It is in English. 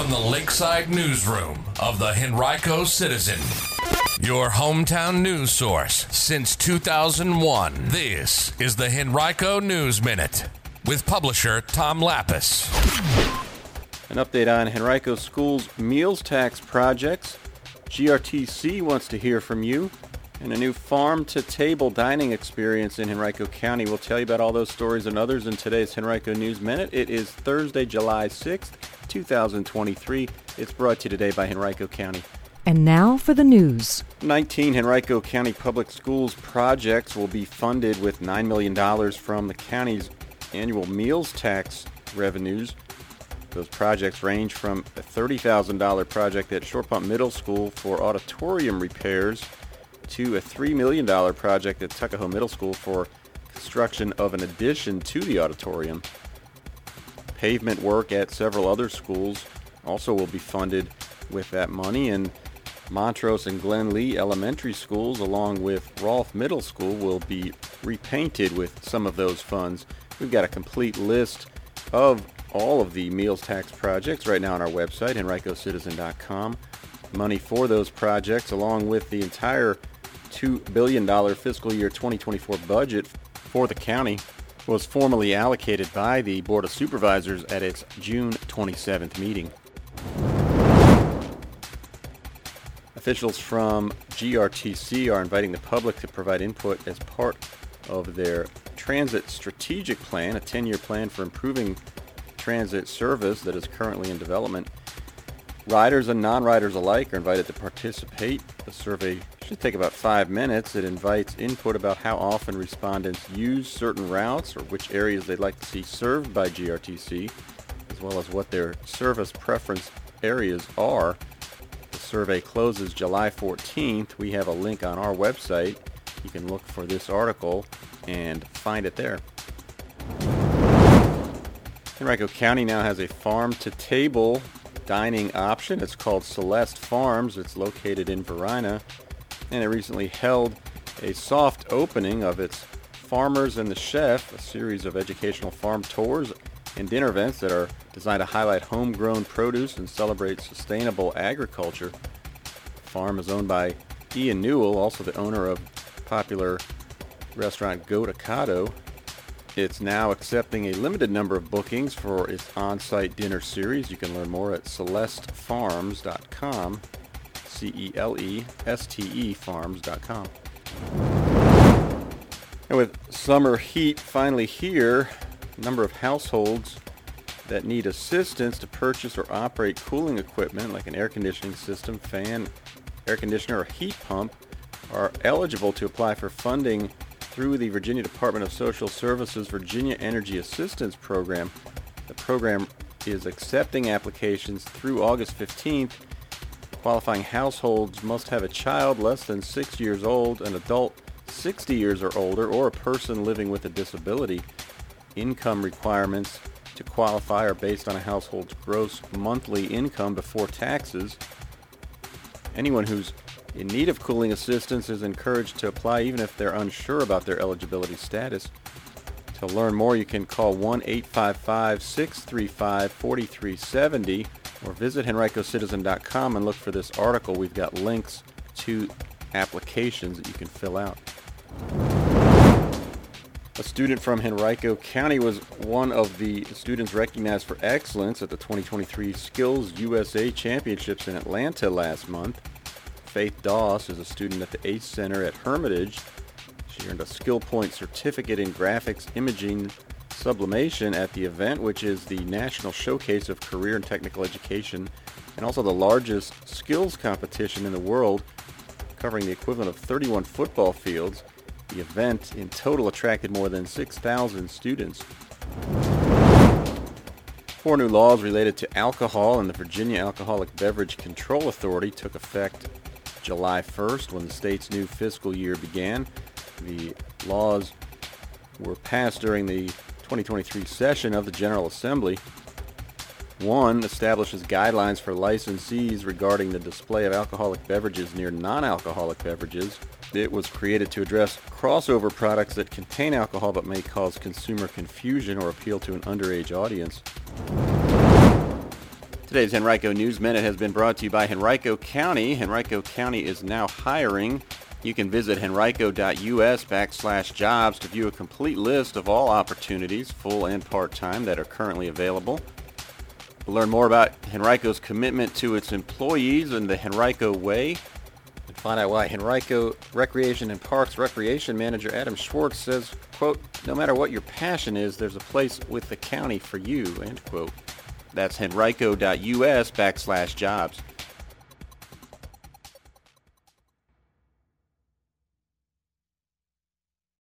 from the Lakeside Newsroom of the Henrico Citizen, your hometown news source since 2001. This is the Henrico News Minute with publisher Tom Lappas. An update on Henrico Schools meals tax projects. GRTC wants to hear from you. And a new farm to table dining experience in Henrico County. We'll tell you about all those stories and others in today's Henrico News Minute. It is Thursday, July 6th, 2023. It's brought to you today by Henrico County. And now for the news. 19 Henrico County Public Schools projects will be funded with $9 million from the county's annual meals tax revenues. Those projects range from a $30,000 project at Short Pump Middle School for auditorium repairs to a $3 million project at Tuckahoe Middle School for construction of an addition to the auditorium. Pavement work at several other schools also will be funded with that money, and Montrose and Glen Lea elementary schools, along with Rolfe Middle School, will be repainted with some of those funds. We've got a complete list of all of the meals tax projects right now on our website, henricocitizen.com. Money for those projects, along with the entire $2 billion fiscal year 2024 budget for the county was formally allocated by the Board of Supervisors at its June 27th meeting. Officials from GRTC are inviting the public to provide input as part of their transit strategic plan, a 10 year plan for improving transit service that is currently in development. Riders and non riders alike are invited to participate. The survey should take about five minutes. It invites input about how often respondents use certain routes or which areas they'd like to see served by GRTC, as well as what their service preference areas are. The survey closes July 14th. We have a link on our website. You can look for this article and find it there. Henrico County now has a farm to table dining option. It's called Celeste Farms. It's located in Varina and it recently held a soft opening of its Farmers and the Chef, a series of educational farm tours and dinner events that are designed to highlight homegrown produce and celebrate sustainable agriculture. The farm is owned by Ian Newell, also the owner of popular restaurant Goatocado. It's now accepting a limited number of bookings for its on-site dinner series. You can learn more at celestefarms.com. C-E-L-E-S-T-E farms.com. And with summer heat finally here, a number of households that need assistance to purchase or operate cooling equipment like an air conditioning system, fan, air conditioner, or heat pump are eligible to apply for funding through the Virginia Department of Social Services Virginia Energy Assistance Program. The program is accepting applications through August 15th Qualifying households must have a child less than 6 years old, an adult 60 years or older, or a person living with a disability. Income requirements to qualify are based on a household's gross monthly income before taxes. Anyone who's in need of cooling assistance is encouraged to apply even if they're unsure about their eligibility status. To learn more, you can call 1 855 635 4370 or visit henricocitizen.com and look for this article. We've got links to applications that you can fill out. A student from Henrico County was one of the students recognized for excellence at the 2023 SkillsUSA Championships in Atlanta last month. Faith Doss is a student at the ACE Center at Hermitage. She earned a Skill Point certificate in graphics imaging sublimation at the event, which is the national showcase of career and technical education, and also the largest skills competition in the world, covering the equivalent of 31 football fields. The event in total attracted more than 6,000 students. Four new laws related to alcohol and the Virginia Alcoholic Beverage Control Authority took effect July 1st when the state's new fiscal year began. The laws were passed during the 2023 session of the General Assembly. One establishes guidelines for licensees regarding the display of alcoholic beverages near non alcoholic beverages. It was created to address crossover products that contain alcohol but may cause consumer confusion or appeal to an underage audience. Today's Henrico News Minute has been brought to you by Henrico County. Henrico County is now hiring. You can visit henrico.us backslash jobs to view a complete list of all opportunities, full and part-time, that are currently available. Learn more about Henrico's commitment to its employees and the Henrico Way. And find out why Henrico Recreation and Parks Recreation Manager Adam Schwartz says, quote, no matter what your passion is, there's a place with the county for you, end quote. That's henrico.us backslash jobs.